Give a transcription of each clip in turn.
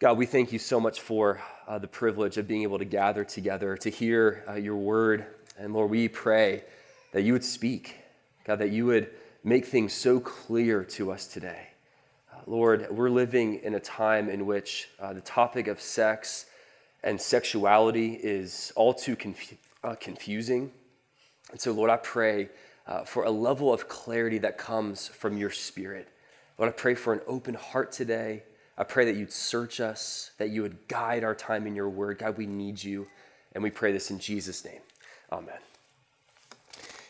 God, we thank you so much for uh, the privilege of being able to gather together to hear uh, your word. And Lord, we pray that you would speak, God, that you would make things so clear to us today. Uh, Lord, we're living in a time in which uh, the topic of sex and sexuality is all too confu- uh, confusing. And so, Lord, I pray uh, for a level of clarity that comes from your spirit. Lord, I pray for an open heart today. I pray that you'd search us, that you would guide our time in your word. God, we need you. And we pray this in Jesus' name. Amen.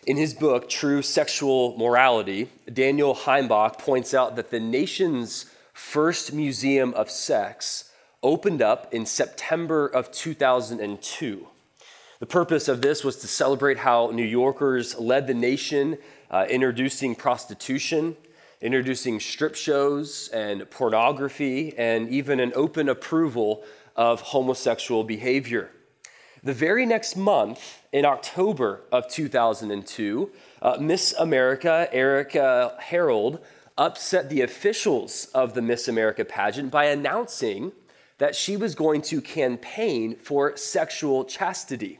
In his book, True Sexual Morality, Daniel Heimbach points out that the nation's first museum of sex opened up in September of 2002. The purpose of this was to celebrate how New Yorkers led the nation uh, introducing prostitution introducing strip shows and pornography and even an open approval of homosexual behavior. The very next month, in October of 2002, uh, Miss America Erika Harold upset the officials of the Miss America pageant by announcing that she was going to campaign for sexual chastity.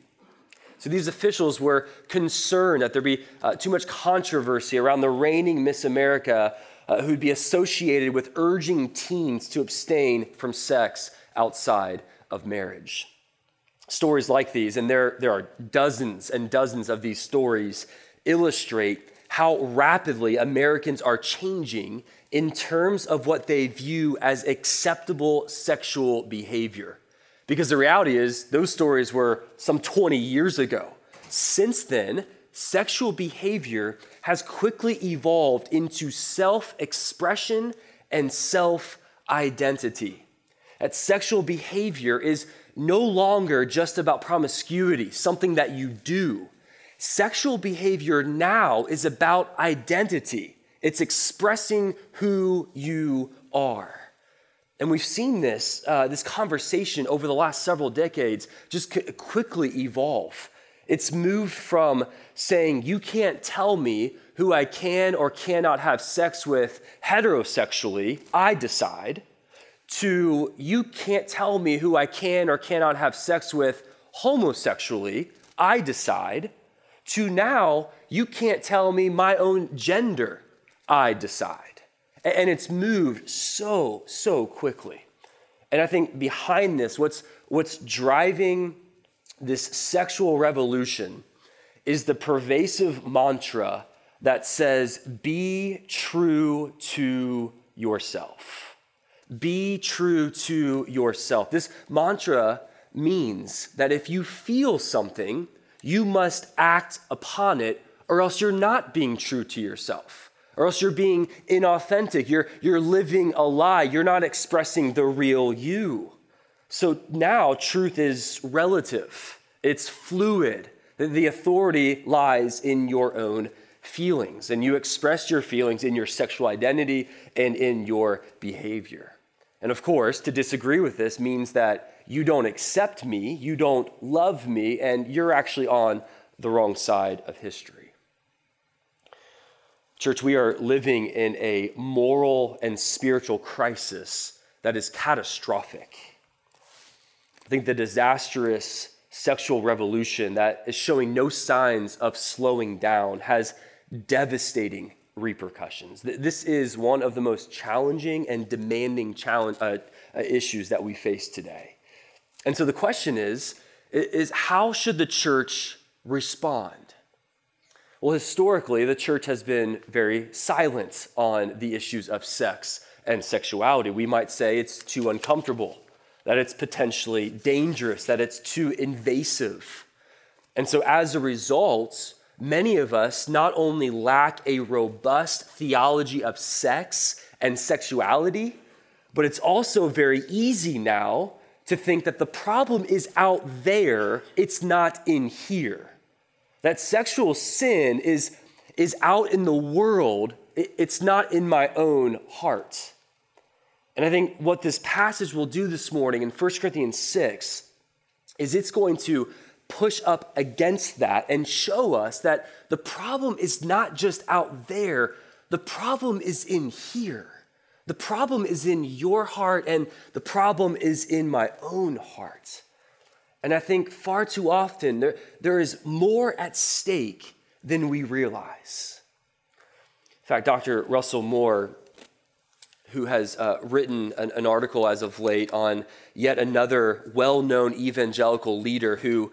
So these officials were concerned that there'd be uh, too much controversy around the reigning Miss America uh, who'd be associated with urging teens to abstain from sex outside of marriage. Stories like these, and there, there are dozens and dozens of these stories, illustrate how rapidly Americans are changing in terms of what they view as acceptable sexual behavior. Because the reality is, those stories were some 20 years ago. Since then, sexual behavior has quickly evolved into self expression and self identity. That sexual behavior is no longer just about promiscuity, something that you do. Sexual behavior now is about identity, it's expressing who you are. And we've seen this, uh, this conversation over the last several decades just c- quickly evolve. It's moved from saying, you can't tell me who I can or cannot have sex with heterosexually, I decide, to you can't tell me who I can or cannot have sex with homosexually, I decide, to now you can't tell me my own gender, I decide. And it's moved so, so quickly. And I think behind this, what's, what's driving this sexual revolution is the pervasive mantra that says, be true to yourself. Be true to yourself. This mantra means that if you feel something, you must act upon it, or else you're not being true to yourself or else you're being inauthentic. You're, you're living a lie. You're not expressing the real you. So now truth is relative, it's fluid. The authority lies in your own feelings, and you express your feelings in your sexual identity and in your behavior. And of course, to disagree with this means that you don't accept me, you don't love me, and you're actually on the wrong side of history. Church, we are living in a moral and spiritual crisis that is catastrophic. I think the disastrous sexual revolution that is showing no signs of slowing down has devastating repercussions. This is one of the most challenging and demanding challenge, uh, uh, issues that we face today. And so the question is, is how should the church respond? Well, historically, the church has been very silent on the issues of sex and sexuality. We might say it's too uncomfortable, that it's potentially dangerous, that it's too invasive. And so, as a result, many of us not only lack a robust theology of sex and sexuality, but it's also very easy now to think that the problem is out there, it's not in here. That sexual sin is, is out in the world, it's not in my own heart. And I think what this passage will do this morning in 1 Corinthians 6 is it's going to push up against that and show us that the problem is not just out there, the problem is in here. the problem is in your heart and the problem is in my own heart. And I think far too often there, there is more at stake than we realize. In fact, Dr. Russell Moore, who has uh, written an, an article as of late on yet another well known evangelical leader who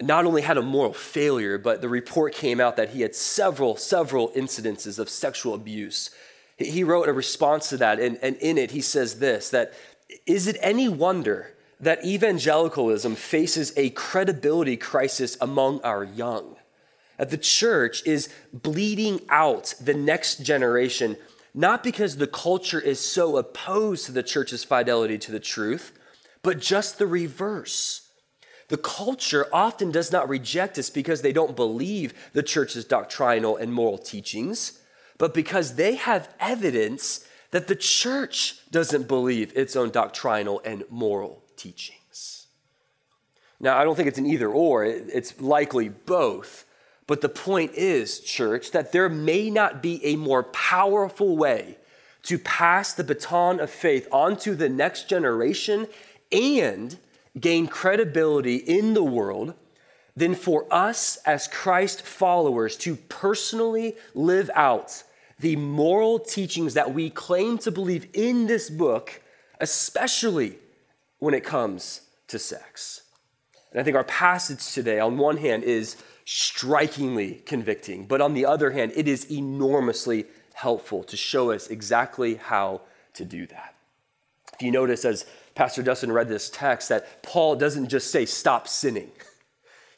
not only had a moral failure, but the report came out that he had several, several incidences of sexual abuse. He wrote a response to that, and, and in it he says this that is it any wonder that evangelicalism faces a credibility crisis among our young? That the church is bleeding out the next generation, not because the culture is so opposed to the church's fidelity to the truth, but just the reverse. The culture often does not reject us because they don't believe the church's doctrinal and moral teachings, but because they have evidence that the church doesn't believe its own doctrinal and moral teachings. Now, I don't think it's an either or, it's likely both. But the point is, church, that there may not be a more powerful way to pass the baton of faith onto the next generation and gain credibility in the world than for us as Christ followers to personally live out the moral teachings that we claim to believe in this book, especially when it comes to sex. And I think our passage today, on one hand, is strikingly convicting, but on the other hand, it is enormously helpful to show us exactly how to do that. If you notice, as Pastor Dustin read this text that Paul doesn't just say, stop sinning.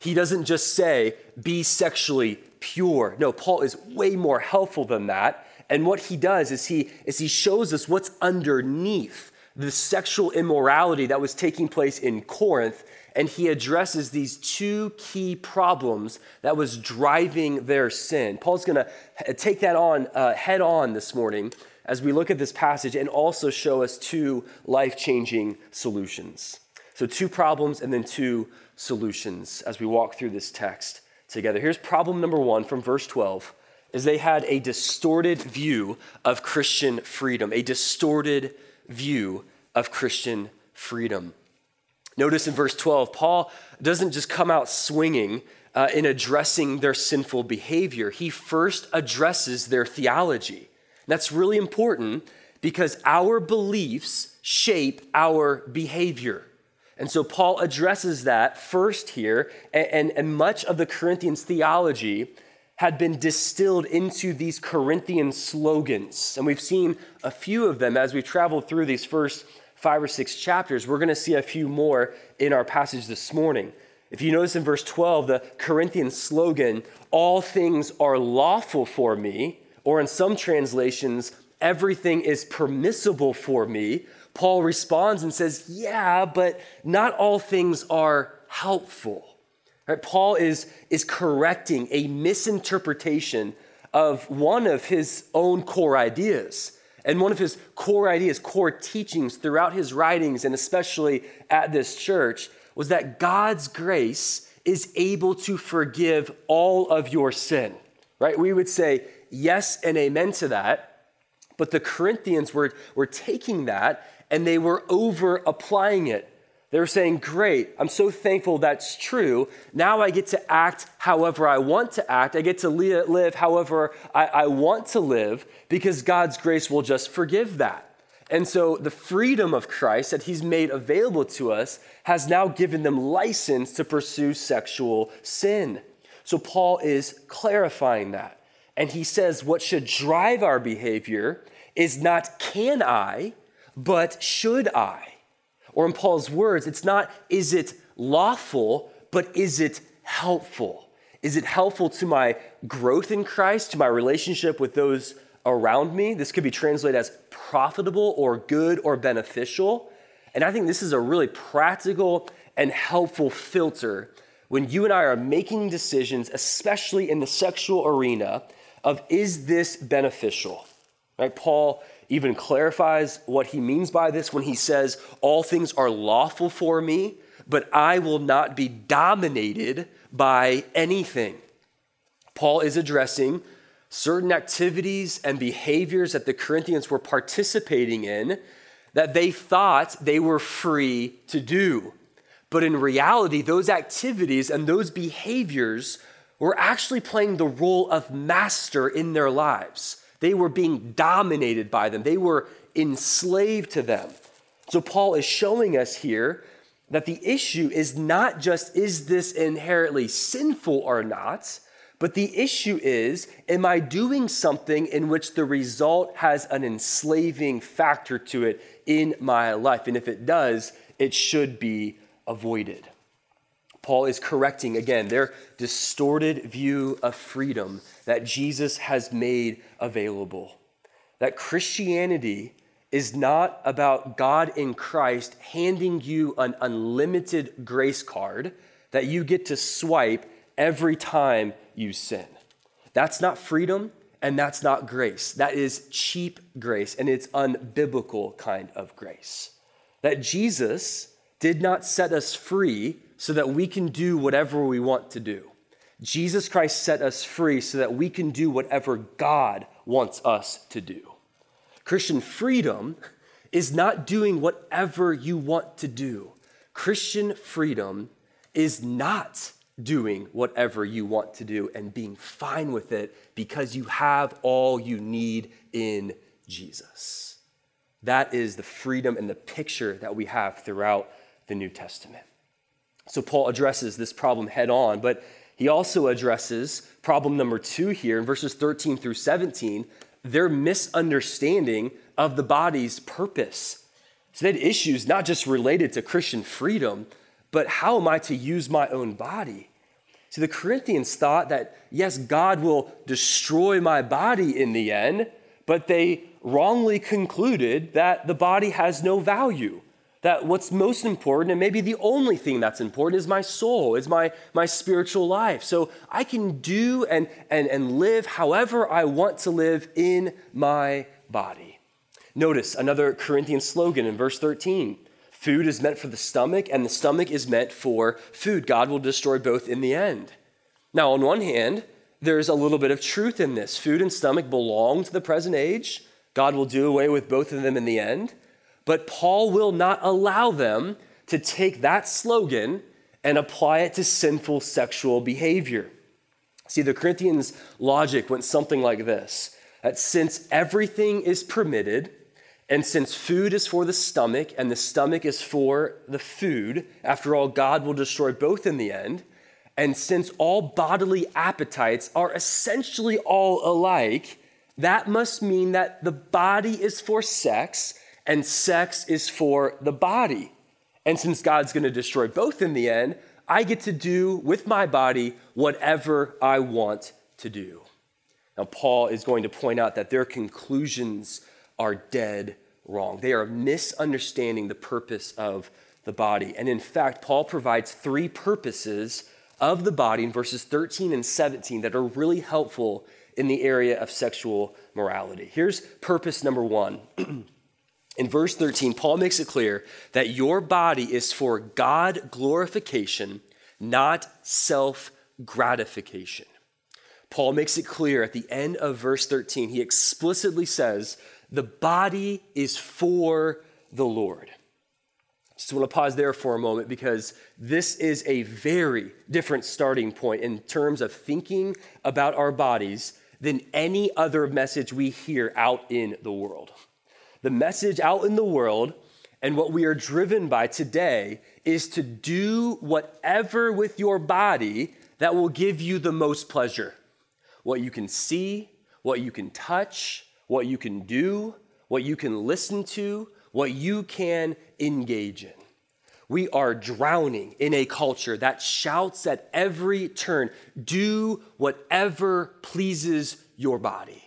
He doesn't just say, be sexually pure. No, Paul is way more helpful than that. And what he does is he, is he shows us what's underneath the sexual immorality that was taking place in Corinth. And he addresses these two key problems that was driving their sin. Paul's going to take that on uh, head on this morning as we look at this passage and also show us two life changing solutions. So, two problems and then two solutions as we walk through this text together. Here's problem number one from verse 12 is they had a distorted view of Christian freedom, a distorted view of Christian freedom. Notice in verse 12, Paul doesn't just come out swinging uh, in addressing their sinful behavior. He first addresses their theology. That's really important because our beliefs shape our behavior. And so Paul addresses that first here, and, and, and, much of the Corinthians theology had been distilled into these Corinthian slogans. And we've seen a few of them as we've traveled through these first five or six chapters. We're going to see a few more in our passage this morning. If you notice in verse 12, the Corinthian slogan, all things are lawful for me, or in some translations, everything is permissible for me, Paul responds and says, Yeah, but not all things are helpful. Right? Paul is, is correcting a misinterpretation of one of his own core ideas. And one of his core ideas, core teachings throughout his writings, and especially at this church, was that God's grace is able to forgive all of your sin. Right? We would say, yes and amen to that. But the Corinthians were, were taking that and they were over applying it. They were saying, Great, I'm so thankful that's true. Now I get to act however I want to act. I get to live however I, I want to live because God's grace will just forgive that. And so the freedom of Christ that he's made available to us has now given them license to pursue sexual sin. So Paul is clarifying that. And he says what should drive our behavior is not can I, but should I? Or in Paul's words, it's not is it lawful, but is it helpful? Is it helpful to my growth in Christ, to my relationship with those around me? This could be translated as profitable or good or beneficial. And I think this is a really practical and helpful filter when you and I are making decisions, especially in the sexual arena, of is this beneficial? Right? Paul even clarifies what he means by this when he says, All things are lawful for me, but I will not be dominated by anything. Paul is addressing certain activities and behaviors that the Corinthians were participating in that they thought they were free to do. But in reality, those activities and those behaviors were actually playing the role of master in their lives. They were being dominated by them, they were enslaved to them. So, Paul is showing us here that the issue is not just is this inherently sinful or not, but the issue is am I doing something in which the result has an enslaving factor to it in my life? And if it does, it should be avoided. Paul is correcting again their distorted view of freedom that Jesus has made available. That Christianity is not about God in Christ handing you an unlimited grace card that you get to swipe every time you sin. That's not freedom and that's not grace. That is cheap grace and it's unbiblical kind of grace. That Jesus did not set us free so that we can do whatever we want to do. Jesus Christ set us free so that we can do whatever God wants us to do. Christian freedom is not doing whatever you want to do. Christian freedom is not doing whatever you want to do and being fine with it because you have all you need in Jesus. That is the freedom and the picture that we have throughout the New Testament. So Paul addresses this problem head on, but he also addresses problem number two here in verses 13 through 17 their misunderstanding of the body's purpose. So they had issues not just related to Christian freedom, but how am I to use my own body? See, the Corinthians thought that, yes, God will destroy my body in the end, but they wrongly concluded that the body has no value that what's most important and maybe the only thing that's important is my soul, is my, my spiritual life. So I can do and, and, and live however I want to live in my body. Notice another Corinthian slogan in verse 13 food is meant for the stomach, and the stomach is meant for food. God will destroy both in the end. Now, on one hand, there's a little bit of truth in this. Food and stomach belong to the present age. God will do away with both of them in the end. But Paul will not allow them to take that slogan and apply it to sinful sexual behavior. See, the Corinthians' logic went something like this that since everything is permitted, and since food is for the stomach and the stomach is for the food, after all, God will destroy both in the end. And since all bodily appetites are essentially all alike, that must mean that the body is for sex and sex is for the body. And since God's going to destroy both in the end, I get to do with my body whatever I want to do. Now, Paul is going to point out that their conclusions are dead wrong. They are misunderstanding the purpose of the body. And in fact, Paul provides three purposes of the body in verses 13 and 17 that are really helpful in the area of sexual morality. Here's purpose number one In verse 13, Paul makes it clear that your body is for God glorification, not self gratification. Paul makes it clear at the end of verse 13, he explicitly says, The body is for the Lord. Just want to pause there for a moment because this is a very different starting point in terms of thinking about our bodies than any other message we hear out in the world. The message out in the world and what we are driven by today is to do whatever with your body that will give you the most pleasure. What you can see, what you can touch, what you can do, what you can listen to, what you can engage in. We are drowning in a culture that shouts at every turn do whatever pleases your body.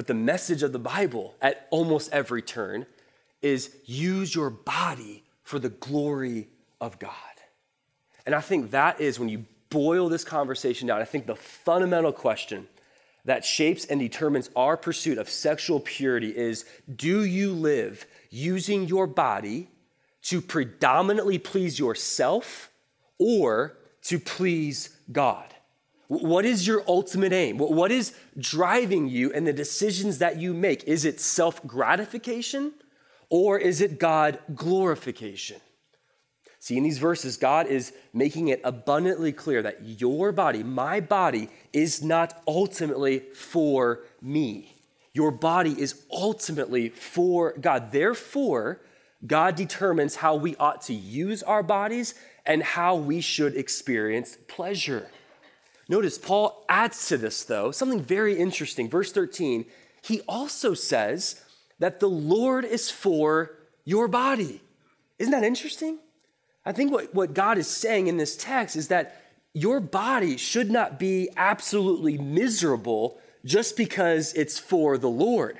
But the message of the Bible at almost every turn is use your body for the glory of God. And I think that is when you boil this conversation down, I think the fundamental question that shapes and determines our pursuit of sexual purity is do you live using your body to predominantly please yourself or to please God? What is your ultimate aim? What is driving you and the decisions that you make? Is it self gratification or is it God glorification? See, in these verses, God is making it abundantly clear that your body, my body, is not ultimately for me. Your body is ultimately for God. Therefore, God determines how we ought to use our bodies and how we should experience pleasure. Notice Paul adds to this, though, something very interesting. Verse 13, he also says that the Lord is for your body. Isn't that interesting? I think what, what God is saying in this text is that your body should not be absolutely miserable just because it's for the Lord.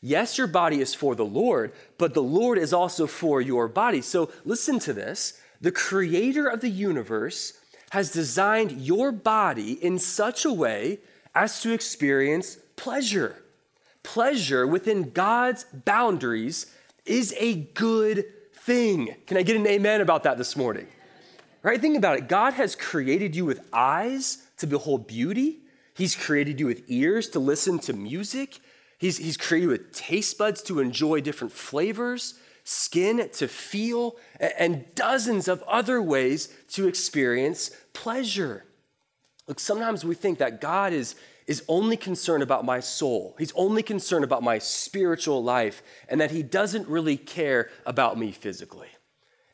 Yes, your body is for the Lord, but the Lord is also for your body. So listen to this. The creator of the universe has designed your body in such a way as to experience pleasure. Pleasure within God's boundaries is a good thing. Can I get an amen about that this morning? Right? Think about it. God has created you with eyes to behold beauty. He's created you with ears to listen to music. He's, he's created you with taste buds to enjoy different flavors skin to feel, and dozens of other ways to experience pleasure. Look, sometimes we think that God is, is only concerned about my soul, He's only concerned about my spiritual life, and that He doesn't really care about me physically.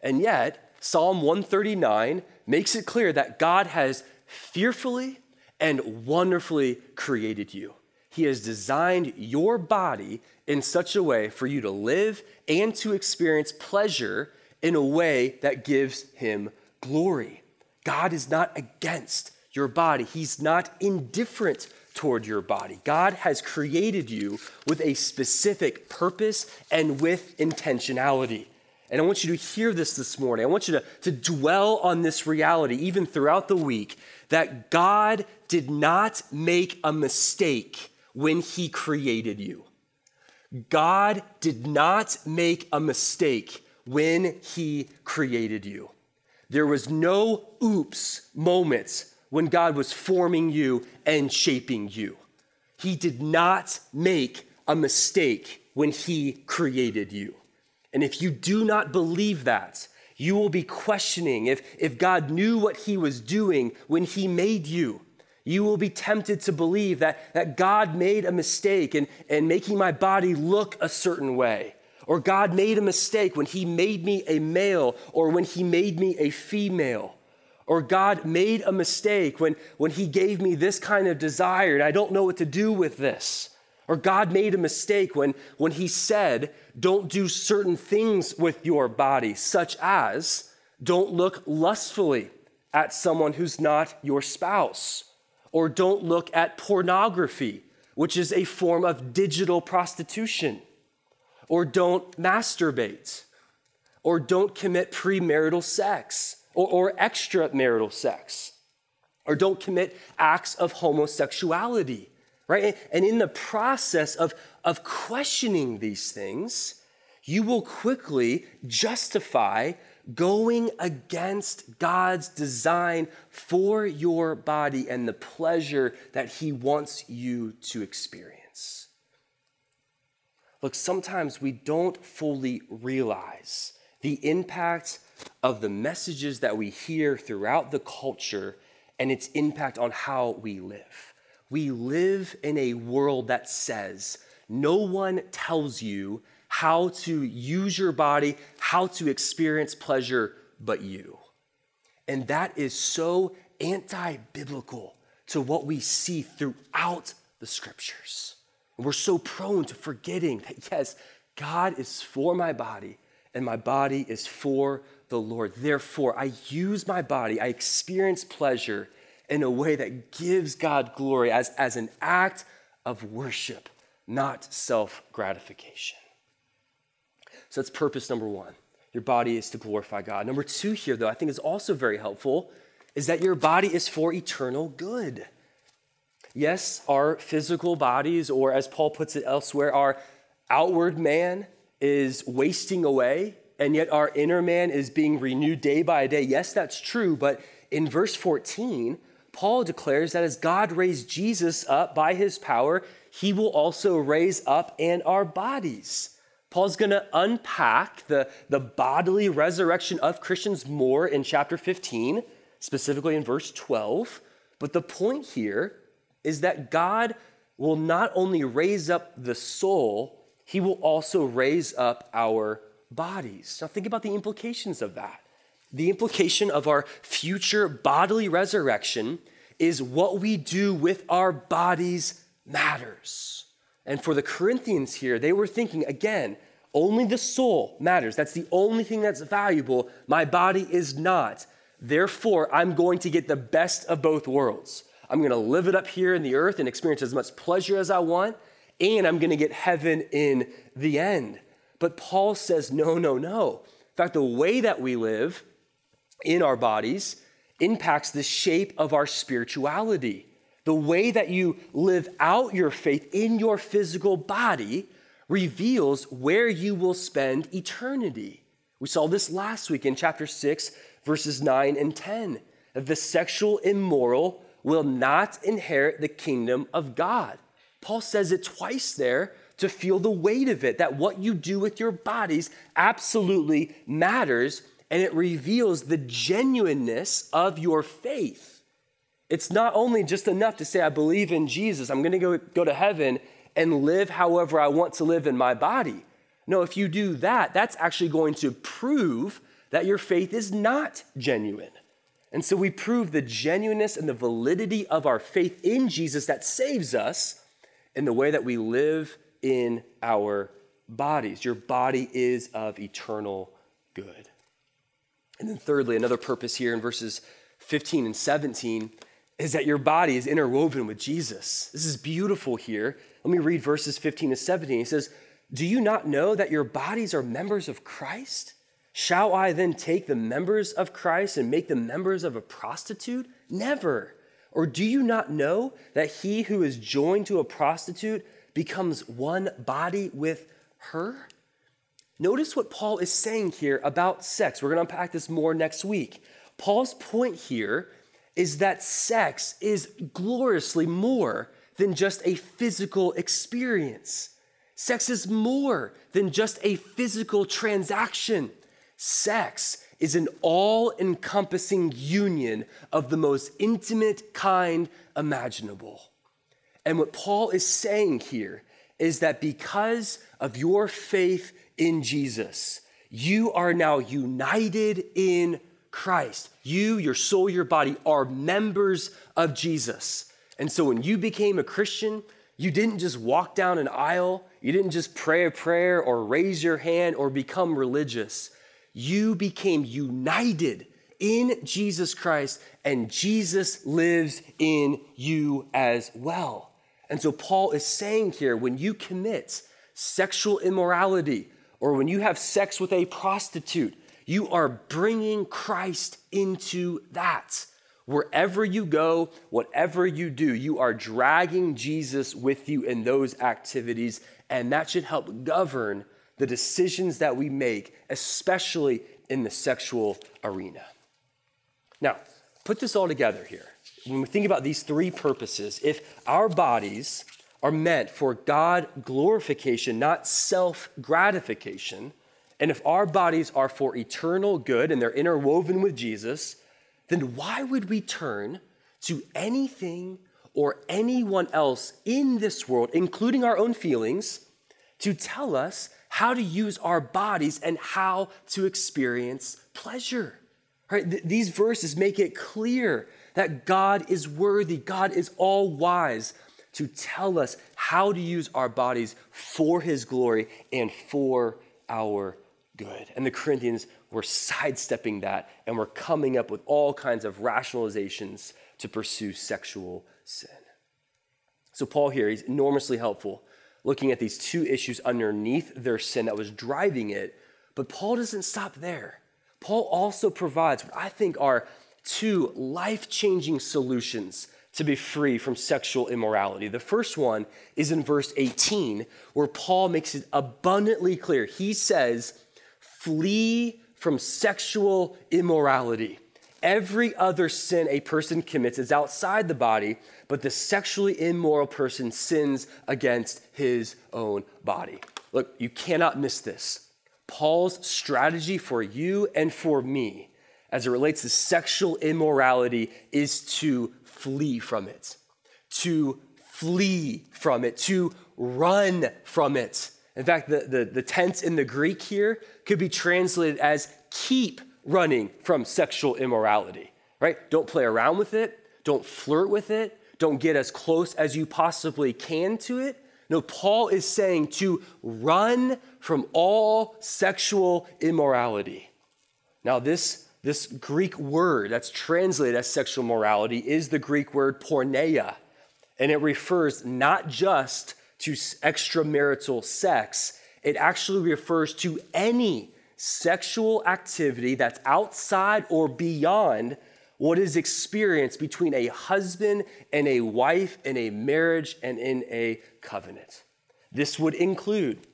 And yet, Psalm 139 makes it clear that God has fearfully and wonderfully created you. He has designed your body in such a way for you to live and to experience pleasure in a way that gives Him glory. God is not against your body, He's not indifferent toward your body. God has created you with a specific purpose and with intentionality. And I want you to hear this this morning. I want you to, to dwell on this reality, even throughout the week, that God did not make a mistake when he created you. God did not make a mistake when he created you. There was no oops moments when God was forming you and shaping you. He did not make a mistake when he created you. And if you do not believe that, you will be questioning if, if God knew what he was doing when he made you you will be tempted to believe that, that God made a mistake in, in making my body look a certain way. Or God made a mistake when He made me a male or when He made me a female. Or God made a mistake when, when He gave me this kind of desire and I don't know what to do with this. Or God made a mistake when, when He said, don't do certain things with your body, such as don't look lustfully at someone who's not your spouse or don't look at pornography, which is a form of digital prostitution, or don't masturbate, or don't commit premarital sex or, or extramarital sex, or don't commit acts of homosexuality, right? And in the process of, of questioning these things, you will quickly justify going against God's design for your body and the pleasure that He wants you to experience. Look, sometimes we don't fully realize the impact of the messages that we hear throughout the culture and its impact on how we live. We live in a world that says, no one tells you how to use your body, how to experience pleasure but you. And that is so anti biblical to what we see throughout the scriptures. We're so prone to forgetting that, yes, God is for my body and my body is for the Lord. Therefore, I use my body, I experience pleasure in a way that gives God glory as, as an act of worship, not self gratification. So that's purpose number one. Your body is to glorify God. Number two, here, though, I think is also very helpful, is that your body is for eternal good. Yes, our physical bodies, or as Paul puts it elsewhere, our outward man is wasting away, and yet our inner man is being renewed day by day. Yes, that's true, but in verse 14, Paul declares that as God raised Jesus up by his power, he will also raise up in our bodies. Paul's going to unpack the, the bodily resurrection of Christians more in chapter 15, specifically in verse 12. But the point here is that God will not only raise up the soul, he will also raise up our bodies. Now, think about the implications of that. The implication of our future bodily resurrection is what we do with our bodies matters. And for the Corinthians here, they were thinking again, only the soul matters. That's the only thing that's valuable. My body is not. Therefore, I'm going to get the best of both worlds. I'm going to live it up here in the earth and experience as much pleasure as I want, and I'm going to get heaven in the end. But Paul says, no, no, no. In fact, the way that we live in our bodies impacts the shape of our spirituality. The way that you live out your faith in your physical body reveals where you will spend eternity. We saw this last week in chapter 6, verses 9 and 10. That The sexual immoral will not inherit the kingdom of God. Paul says it twice there to feel the weight of it, that what you do with your bodies absolutely matters and it reveals the genuineness of your faith. It's not only just enough to say, I believe in Jesus, I'm gonna go, go to heaven and live however I want to live in my body. No, if you do that, that's actually going to prove that your faith is not genuine. And so we prove the genuineness and the validity of our faith in Jesus that saves us in the way that we live in our bodies. Your body is of eternal good. And then, thirdly, another purpose here in verses 15 and 17 is that your body is interwoven with Jesus. This is beautiful here. Let me read verses 15 to 17. He says, Do you not know that your bodies are members of Christ? Shall I then take the members of Christ and make them members of a prostitute? Never. Or do you not know that he who is joined to a prostitute becomes one body with her? Notice what Paul is saying here about sex. We're going to unpack this more next week. Paul's point here is that sex is gloriously more than just a physical experience. Sex is more than just a physical transaction. Sex is an all encompassing union of the most intimate kind imaginable. And what Paul is saying here is that because of your faith in Jesus, you are now united in Christ. You, your soul, your body are members of Jesus. And so when you became a Christian, you didn't just walk down an aisle, you didn't just pray a prayer or raise your hand or become religious you became united in Jesus Christ, and Jesus lives in you as well. And so, Paul is saying here when you commit sexual immorality or when you have sex with a prostitute, you are bringing Christ into that. Wherever you go, whatever you do, you are dragging Jesus with you in those activities, and that should help govern the decisions that we make, especially in the sexual arena. Now, put this all together here. When we think about these three purposes, if our bodies are meant for God glorification, not self gratification, and if our bodies are for eternal good and they're interwoven with Jesus, then why would we turn to anything or anyone else in this world, including our own feelings, to tell us how to use our bodies and how to experience pleasure. Right? Th- these verses make it clear that God is worthy, God is all wise to tell us how to use our bodies for his glory and for our good. And the Corinthians were sidestepping that and were coming up with all kinds of rationalizations to pursue sexual sin. So, Paul here, he's enormously helpful looking at these two issues underneath their sin that was driving it. But Paul doesn't stop there. Paul also provides what I think are two life changing solutions to be free from sexual immorality. The first one is in verse 18, where Paul makes it abundantly clear. He says, Flee from sexual immorality. every other sin a person commits is outside the body, but the sexually immoral person sins against his own body. Look, you cannot miss this. Paul's strategy for you and for me as it relates to sexual immorality is to flee from it, to flee from it, to run from it. In fact, the, the, the tense in the Greek here could be translated as keep running from sexual immorality, right? Don't play around with it, don't flirt with it, don't get as close as you possibly can to it. No, Paul is saying to run from all sexual immorality. Now, this, this Greek word that's translated as sexual morality is the Greek word porneia, and it refers not just to extramarital sex, it actually refers to any sexual activity that's outside or beyond what is experienced between a husband and a wife in a marriage and in a covenant. This would include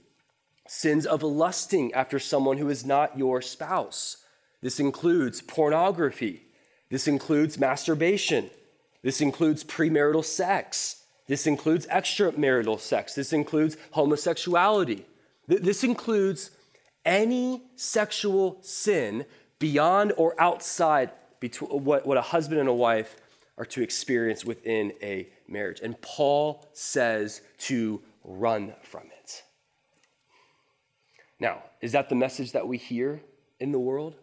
sins of lusting after someone who is not your spouse. This includes pornography. This includes masturbation. This includes premarital sex. This includes extramarital sex. This includes homosexuality. This includes any sexual sin beyond or outside between what, what a husband and a wife are to experience within a marriage. And Paul says to run from it. Now, is that the message that we hear in the world?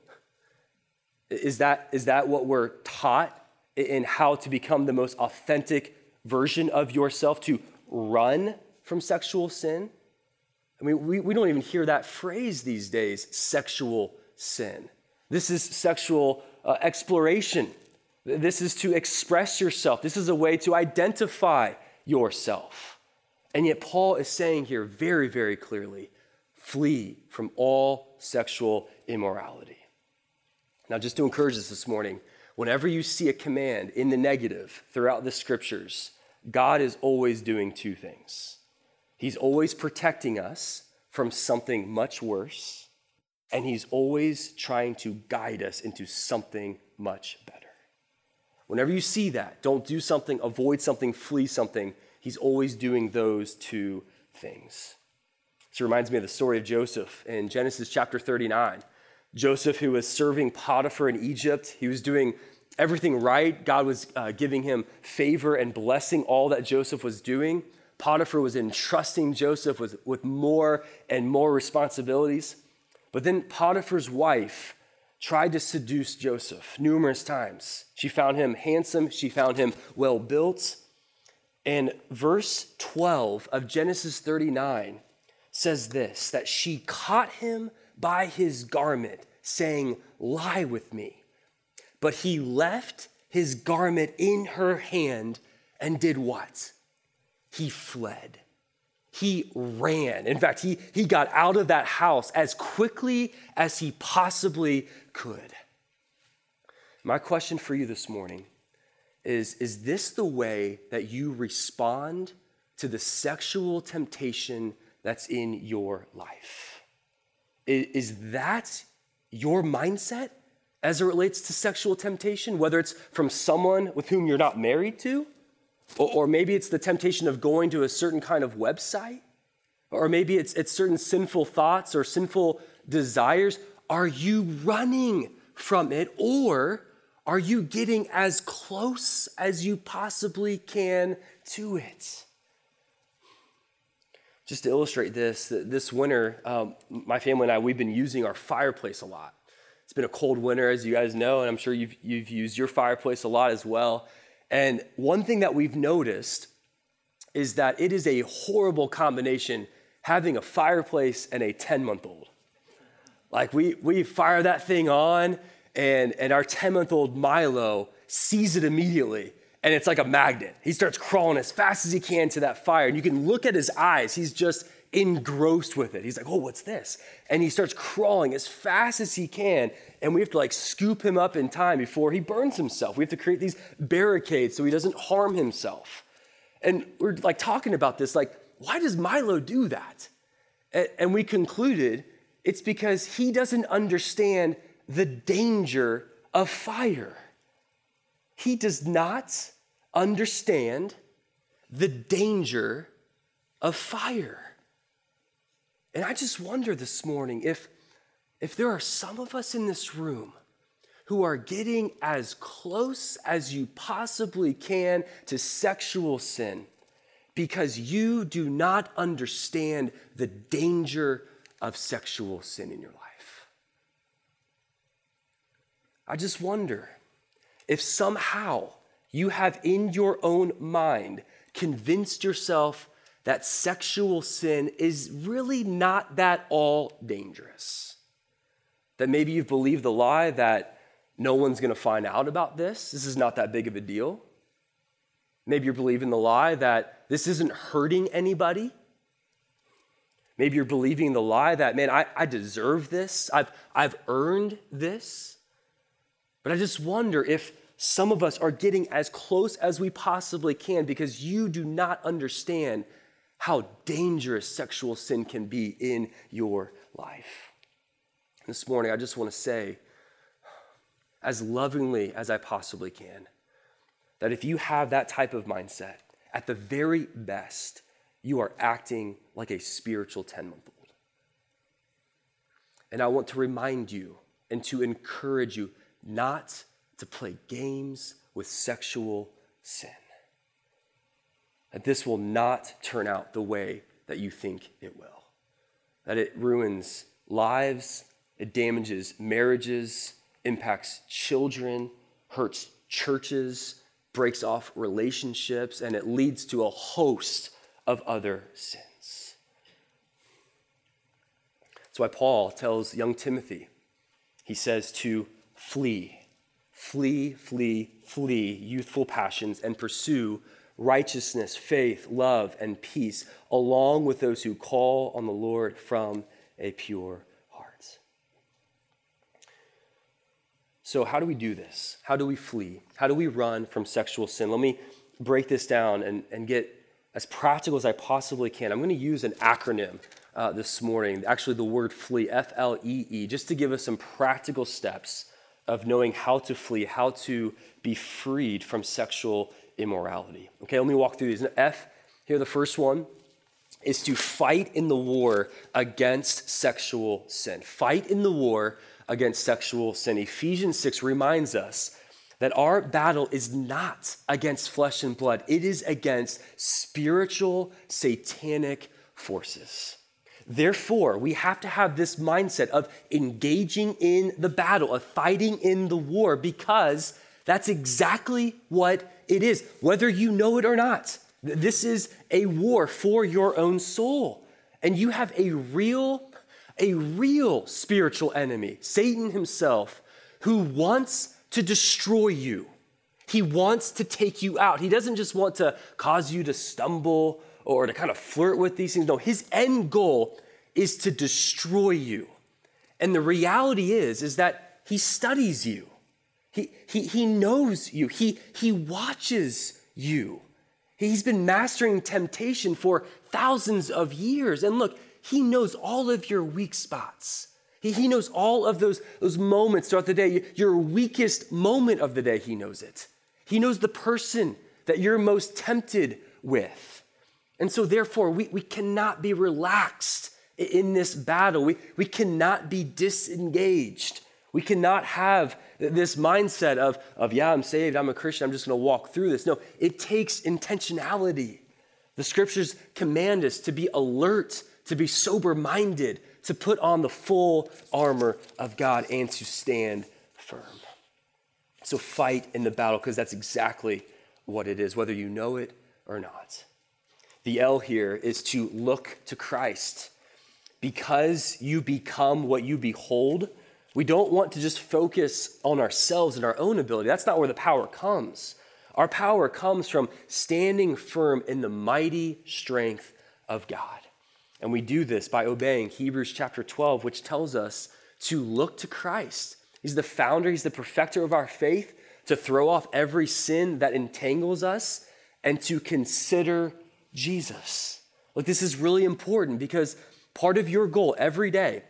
Is that, is that what we're taught in how to become the most authentic version of yourself, to run from sexual sin? I mean, we, we don't even hear that phrase these days, sexual sin. This is sexual uh, exploration. This is to express yourself. This is a way to identify yourself. And yet, Paul is saying here very, very clearly flee from all sexual immorality. Now, just to encourage us this morning, whenever you see a command in the negative throughout the scriptures, God is always doing two things. He's always protecting us from something much worse and he's always trying to guide us into something much better. Whenever you see that, don't do something, avoid something, flee something. He's always doing those two things. This reminds me of the story of Joseph in Genesis chapter 39. Joseph, who was serving Potiphar in Egypt, he was doing everything right. God was uh, giving him favor and blessing all that Joseph was doing. Potiphar was entrusting Joseph with, with more and more responsibilities. But then Potiphar's wife tried to seduce Joseph numerous times. She found him handsome, she found him well built. And verse 12 of Genesis 39 says this that she caught him by his garment, saying, Lie with me. But he left his garment in her hand and did what? He fled he ran. In fact, he, he got out of that house as quickly as he possibly could. My question for you this morning is Is this the way that you respond to the sexual temptation that's in your life? Is, is that your mindset as it relates to sexual temptation, whether it's from someone with whom you're not married to? Or, or maybe it's the temptation of going to a certain kind of website. Or maybe it's, it's certain sinful thoughts or sinful desires. Are you running from it? Or are you getting as close as you possibly can to it? Just to illustrate this, this winter, um, my family and I, we've been using our fireplace a lot. It's been a cold winter, as you guys know, and I'm sure you've, you've used your fireplace a lot as well. And one thing that we've noticed is that it is a horrible combination having a fireplace and a 10 month old. Like we, we fire that thing on, and, and our 10 month old Milo sees it immediately. And it's like a magnet. He starts crawling as fast as he can to that fire. And you can look at his eyes. He's just engrossed with it. He's like, oh, what's this? And he starts crawling as fast as he can and we have to like scoop him up in time before he burns himself. We have to create these barricades so he doesn't harm himself. And we're like talking about this, like, why does Milo do that? And we concluded it's because he doesn't understand the danger of fire. He does not understand the danger of fire. And I just wonder this morning if, if there are some of us in this room who are getting as close as you possibly can to sexual sin because you do not understand the danger of sexual sin in your life. I just wonder if somehow you have in your own mind convinced yourself that sexual sin is really not that all dangerous. That maybe you've believed the lie that no one's gonna find out about this, this is not that big of a deal. Maybe you're believing the lie that this isn't hurting anybody. Maybe you're believing the lie that, man, I, I deserve this, I've, I've earned this. But I just wonder if some of us are getting as close as we possibly can because you do not understand how dangerous sexual sin can be in your life. This morning, I just want to say, as lovingly as I possibly can, that if you have that type of mindset, at the very best, you are acting like a spiritual 10 month old. And I want to remind you and to encourage you not to play games with sexual sin. That this will not turn out the way that you think it will. That it ruins lives, it damages marriages, impacts children, hurts churches, breaks off relationships, and it leads to a host of other sins. That's why Paul tells young Timothy, he says to flee, flee, flee, flee youthful passions and pursue righteousness, faith, love, and peace, along with those who call on the Lord from a pure heart. So, how do we do this? How do we flee? How do we run from sexual sin? Let me break this down and, and get as practical as I possibly can. I'm going to use an acronym uh, this morning, actually, the word flee, F L E E, just to give us some practical steps of knowing how to flee, how to be freed from sexual immorality. Okay, let me walk through these. And F, here, the first one is to fight in the war against sexual sin. Fight in the war against sexual sin. Ephesians 6 reminds us that our battle is not against flesh and blood, it is against spiritual, satanic forces. Therefore, we have to have this mindset of engaging in the battle, of fighting in the war, because that's exactly what it is, whether you know it or not. This is a war for your own soul. And you have a real, a real spiritual enemy, Satan himself, who wants to destroy you. He wants to take you out. He doesn't just want to cause you to stumble or to kind of flirt with these things. No, his end goal is to destroy you. And the reality is, is that he studies you. He, he, he knows you. He, he watches you. He's been mastering temptation for thousands of years. And look, he knows all of your weak spots. He, he knows all of those, those moments throughout the day. Your weakest moment of the day, he knows it. He knows the person that you're most tempted with. And so, therefore, we, we cannot be relaxed in this battle. We, we cannot be disengaged. We cannot have this mindset of, of, yeah, I'm saved, I'm a Christian, I'm just gonna walk through this. No, it takes intentionality. The scriptures command us to be alert, to be sober minded, to put on the full armor of God, and to stand firm. So fight in the battle, because that's exactly what it is, whether you know it or not. The L here is to look to Christ. Because you become what you behold, we don't want to just focus on ourselves and our own ability. That's not where the power comes. Our power comes from standing firm in the mighty strength of God. And we do this by obeying Hebrews chapter 12, which tells us to look to Christ. He's the founder, He's the perfecter of our faith, to throw off every sin that entangles us and to consider Jesus. Look, this is really important because part of your goal every day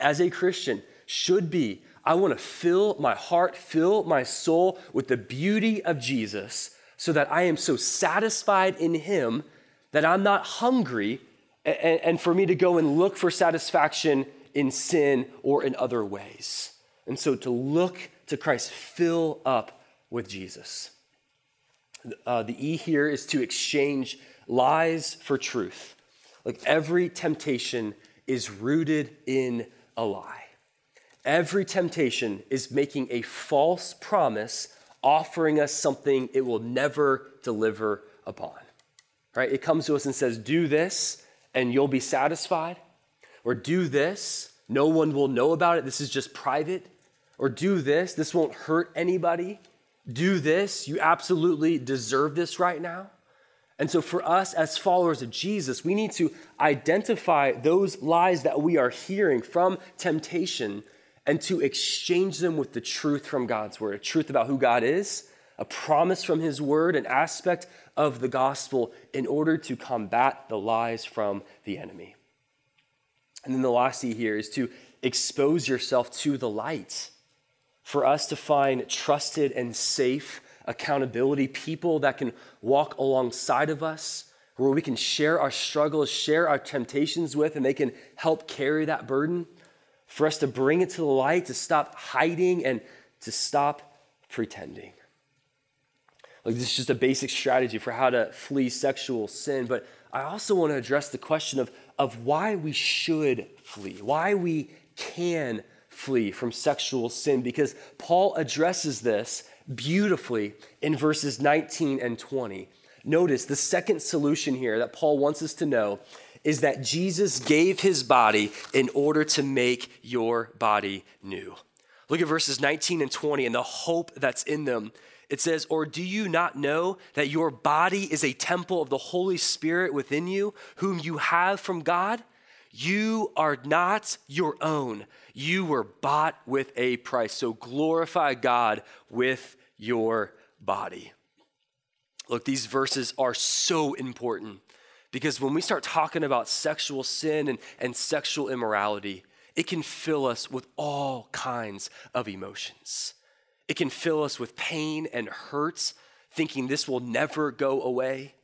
as a Christian should be I want to fill my heart, fill my soul with the beauty of Jesus so that I am so satisfied in Him that I'm not hungry and, and for me to go and look for satisfaction in sin or in other ways. And so to look to Christ, fill up with Jesus. Uh, the E here is to exchange lies for truth. Like every temptation is rooted in a lie. Every temptation is making a false promise, offering us something it will never deliver upon. Right? It comes to us and says, Do this and you'll be satisfied. Or do this, no one will know about it. This is just private. Or do this, this won't hurt anybody. Do this, you absolutely deserve this right now. And so, for us as followers of Jesus, we need to identify those lies that we are hearing from temptation and to exchange them with the truth from God's word a truth about who God is, a promise from his word, an aspect of the gospel in order to combat the lies from the enemy. And then the last E here is to expose yourself to the light. For us to find trusted and safe accountability, people that can walk alongside of us, where we can share our struggles, share our temptations with, and they can help carry that burden. For us to bring it to the light, to stop hiding, and to stop pretending. Like, this is just a basic strategy for how to flee sexual sin, but I also want to address the question of, of why we should flee, why we can flee from sexual sin, because Paul addresses this beautifully in verses 19 and 20. Notice the second solution here that Paul wants us to know is that Jesus gave his body in order to make your body new. Look at verses 19 and 20 and the hope that's in them. It says, Or do you not know that your body is a temple of the Holy Spirit within you, whom you have from God? You are not your own. You were bought with a price. So glorify God with your body. Look, these verses are so important because when we start talking about sexual sin and, and sexual immorality, it can fill us with all kinds of emotions. It can fill us with pain and hurts, thinking this will never go away.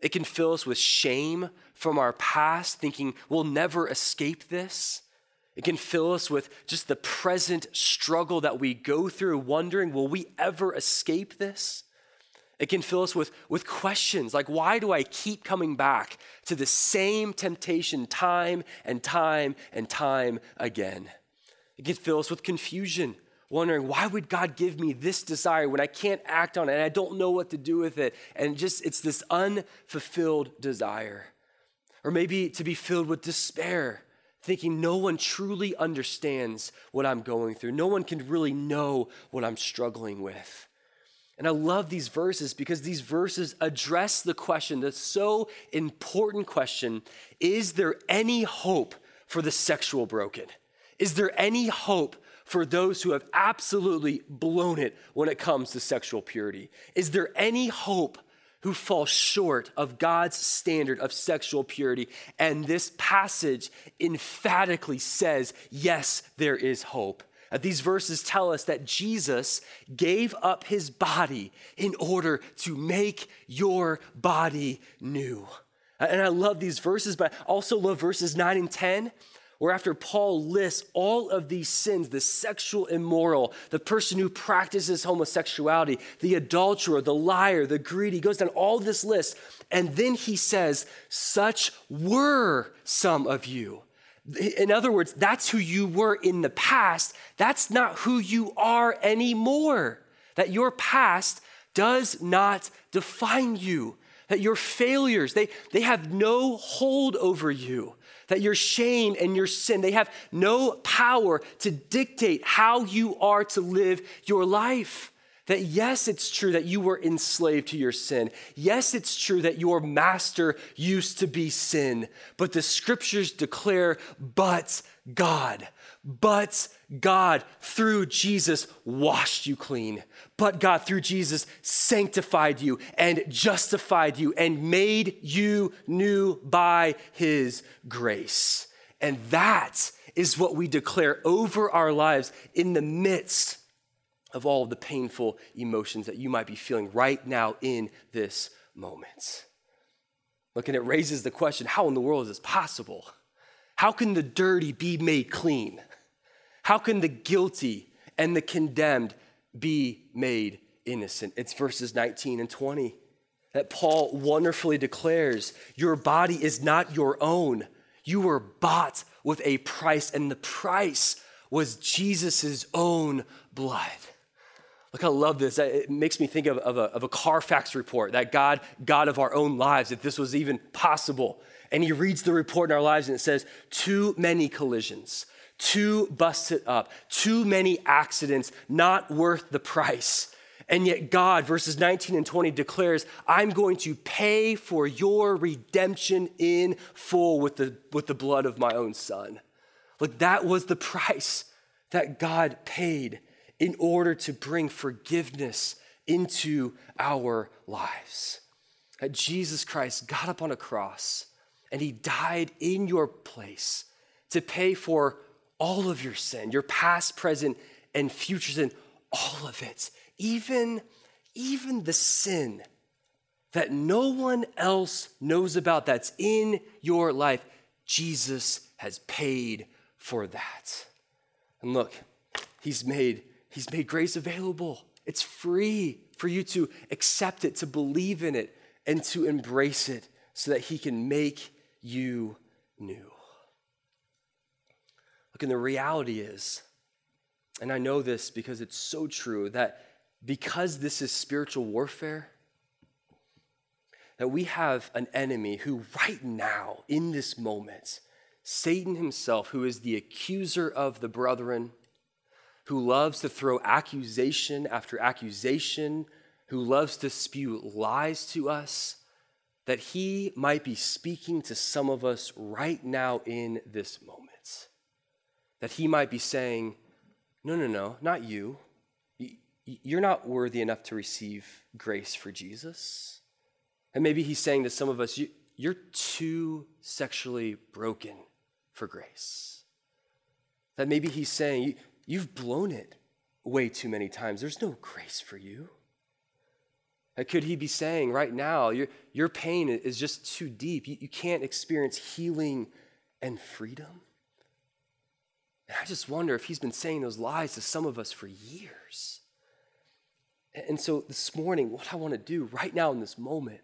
It can fill us with shame from our past, thinking we'll never escape this. It can fill us with just the present struggle that we go through, wondering, will we ever escape this? It can fill us with, with questions like, why do I keep coming back to the same temptation time and time and time again? It can fill us with confusion wondering why would God give me this desire when I can't act on it and I don't know what to do with it? And just it's this unfulfilled desire. Or maybe to be filled with despair, thinking no one truly understands what I'm going through. No one can really know what I'm struggling with. And I love these verses because these verses address the question, the so important question is there any hope for the sexual broken? Is there any hope for those who have absolutely blown it when it comes to sexual purity? Is there any hope who fall short of God's standard of sexual purity? And this passage emphatically says, yes, there is hope. Uh, these verses tell us that Jesus gave up his body in order to make your body new. Uh, and I love these verses, but I also love verses 9 and 10 where after Paul lists all of these sins the sexual immoral, the person who practices homosexuality, the adulterer, the liar, the greedy, goes down all this list. And then he says, Such were some of you. In other words, that's who you were in the past. That's not who you are anymore. That your past does not define you. That your failures, they, they have no hold over you that your shame and your sin, they have no power to dictate how you are to live your life. That yes, it's true that you were enslaved to your sin. Yes, it's true that your master used to be sin. But the scriptures declare, but God, but God through Jesus washed you clean. But God through Jesus sanctified you and justified you and made you new by his grace. And that is what we declare over our lives in the midst of all of the painful emotions that you might be feeling right now in this moment. Look, and it raises the question how in the world is this possible? How can the dirty be made clean? How can the guilty and the condemned be made innocent? It's verses 19 and 20 that Paul wonderfully declares Your body is not your own. You were bought with a price, and the price was Jesus' own blood. Look, I love this. It makes me think of, of, a, of a Carfax report that God, God of our own lives, if this was even possible. And he reads the report in our lives and it says, too many collisions, too busted up, too many accidents, not worth the price. And yet, God, verses 19 and 20, declares, I'm going to pay for your redemption in full with the, with the blood of my own son. Look, that was the price that God paid in order to bring forgiveness into our lives. That Jesus Christ got up on a cross and he died in your place to pay for all of your sin, your past, present, and future sin, all of it. Even, even the sin that no one else knows about that's in your life, Jesus has paid for that. And look, he's made He's made grace available. It's free for you to accept it, to believe in it, and to embrace it so that He can make you new. Look, and the reality is, and I know this because it's so true, that because this is spiritual warfare, that we have an enemy who, right now, in this moment, Satan himself, who is the accuser of the brethren, who loves to throw accusation after accusation, who loves to spew lies to us, that he might be speaking to some of us right now in this moment. That he might be saying, No, no, no, not you. You're not worthy enough to receive grace for Jesus. And maybe he's saying to some of us, You're too sexually broken for grace. That maybe he's saying, You've blown it way too many times. There's no grace for you. Could he be saying right now, your, your pain is just too deep? You, you can't experience healing and freedom? And I just wonder if he's been saying those lies to some of us for years. And so this morning, what I want to do right now in this moment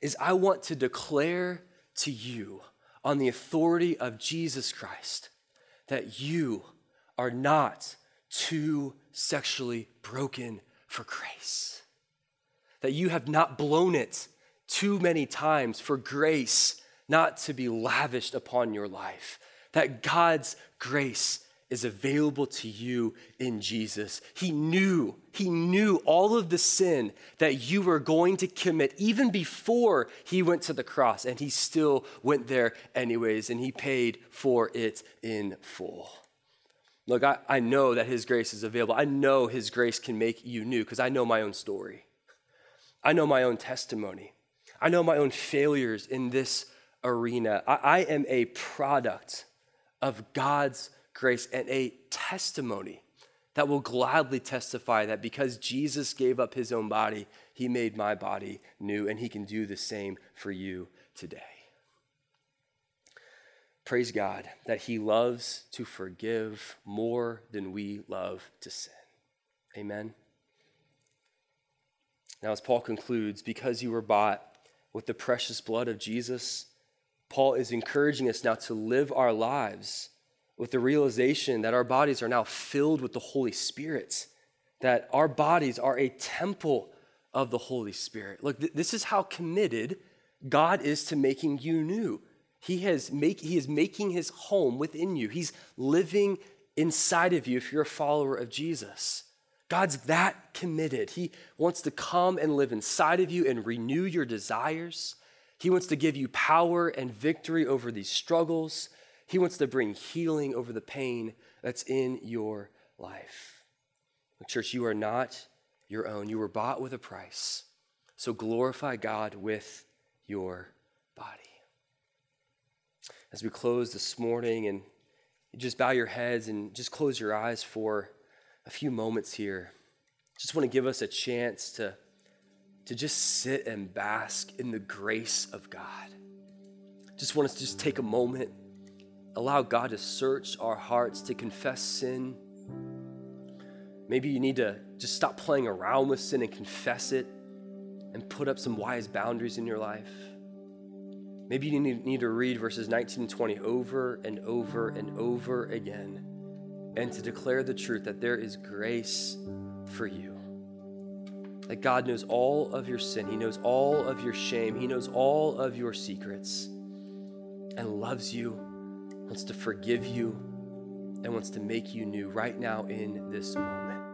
is I want to declare to you on the authority of Jesus Christ that you are not too sexually broken for grace. That you have not blown it too many times for grace not to be lavished upon your life. That God's grace is available to you in Jesus. He knew, he knew all of the sin that you were going to commit even before he went to the cross, and he still went there anyways, and he paid for it in full. Look, I, I know that His grace is available. I know His grace can make you new because I know my own story. I know my own testimony. I know my own failures in this arena. I, I am a product of God's grace and a testimony that will gladly testify that because Jesus gave up his own body, he made my body new, and he can do the same for you today. Praise God that He loves to forgive more than we love to sin. Amen. Now, as Paul concludes, because you were bought with the precious blood of Jesus, Paul is encouraging us now to live our lives with the realization that our bodies are now filled with the Holy Spirit, that our bodies are a temple of the Holy Spirit. Look, th- this is how committed God is to making you new. He, has make, he is making his home within you. He's living inside of you if you're a follower of Jesus. God's that committed. He wants to come and live inside of you and renew your desires. He wants to give you power and victory over these struggles. He wants to bring healing over the pain that's in your life. Church, you are not your own. You were bought with a price. So glorify God with your body as we close this morning and just bow your heads and just close your eyes for a few moments here. Just want to give us a chance to, to just sit and bask in the grace of God. Just want us to just take a moment, allow God to search our hearts, to confess sin. Maybe you need to just stop playing around with sin and confess it and put up some wise boundaries in your life. Maybe you need, to read verses 19 and 20 over and over and over again and to declare the truth that there is grace for you. That God knows all of your sin, He knows all of your shame, He knows all of your secrets, and loves you, wants to forgive you, and wants to make you new right now in this moment.